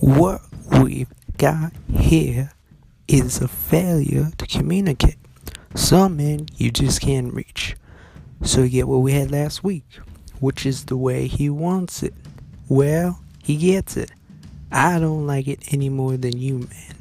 What we've got here is a failure to communicate. Some men you just can't reach. So you get what we had last week, which is the way he wants it. Well, he gets it. I don't like it any more than you, man.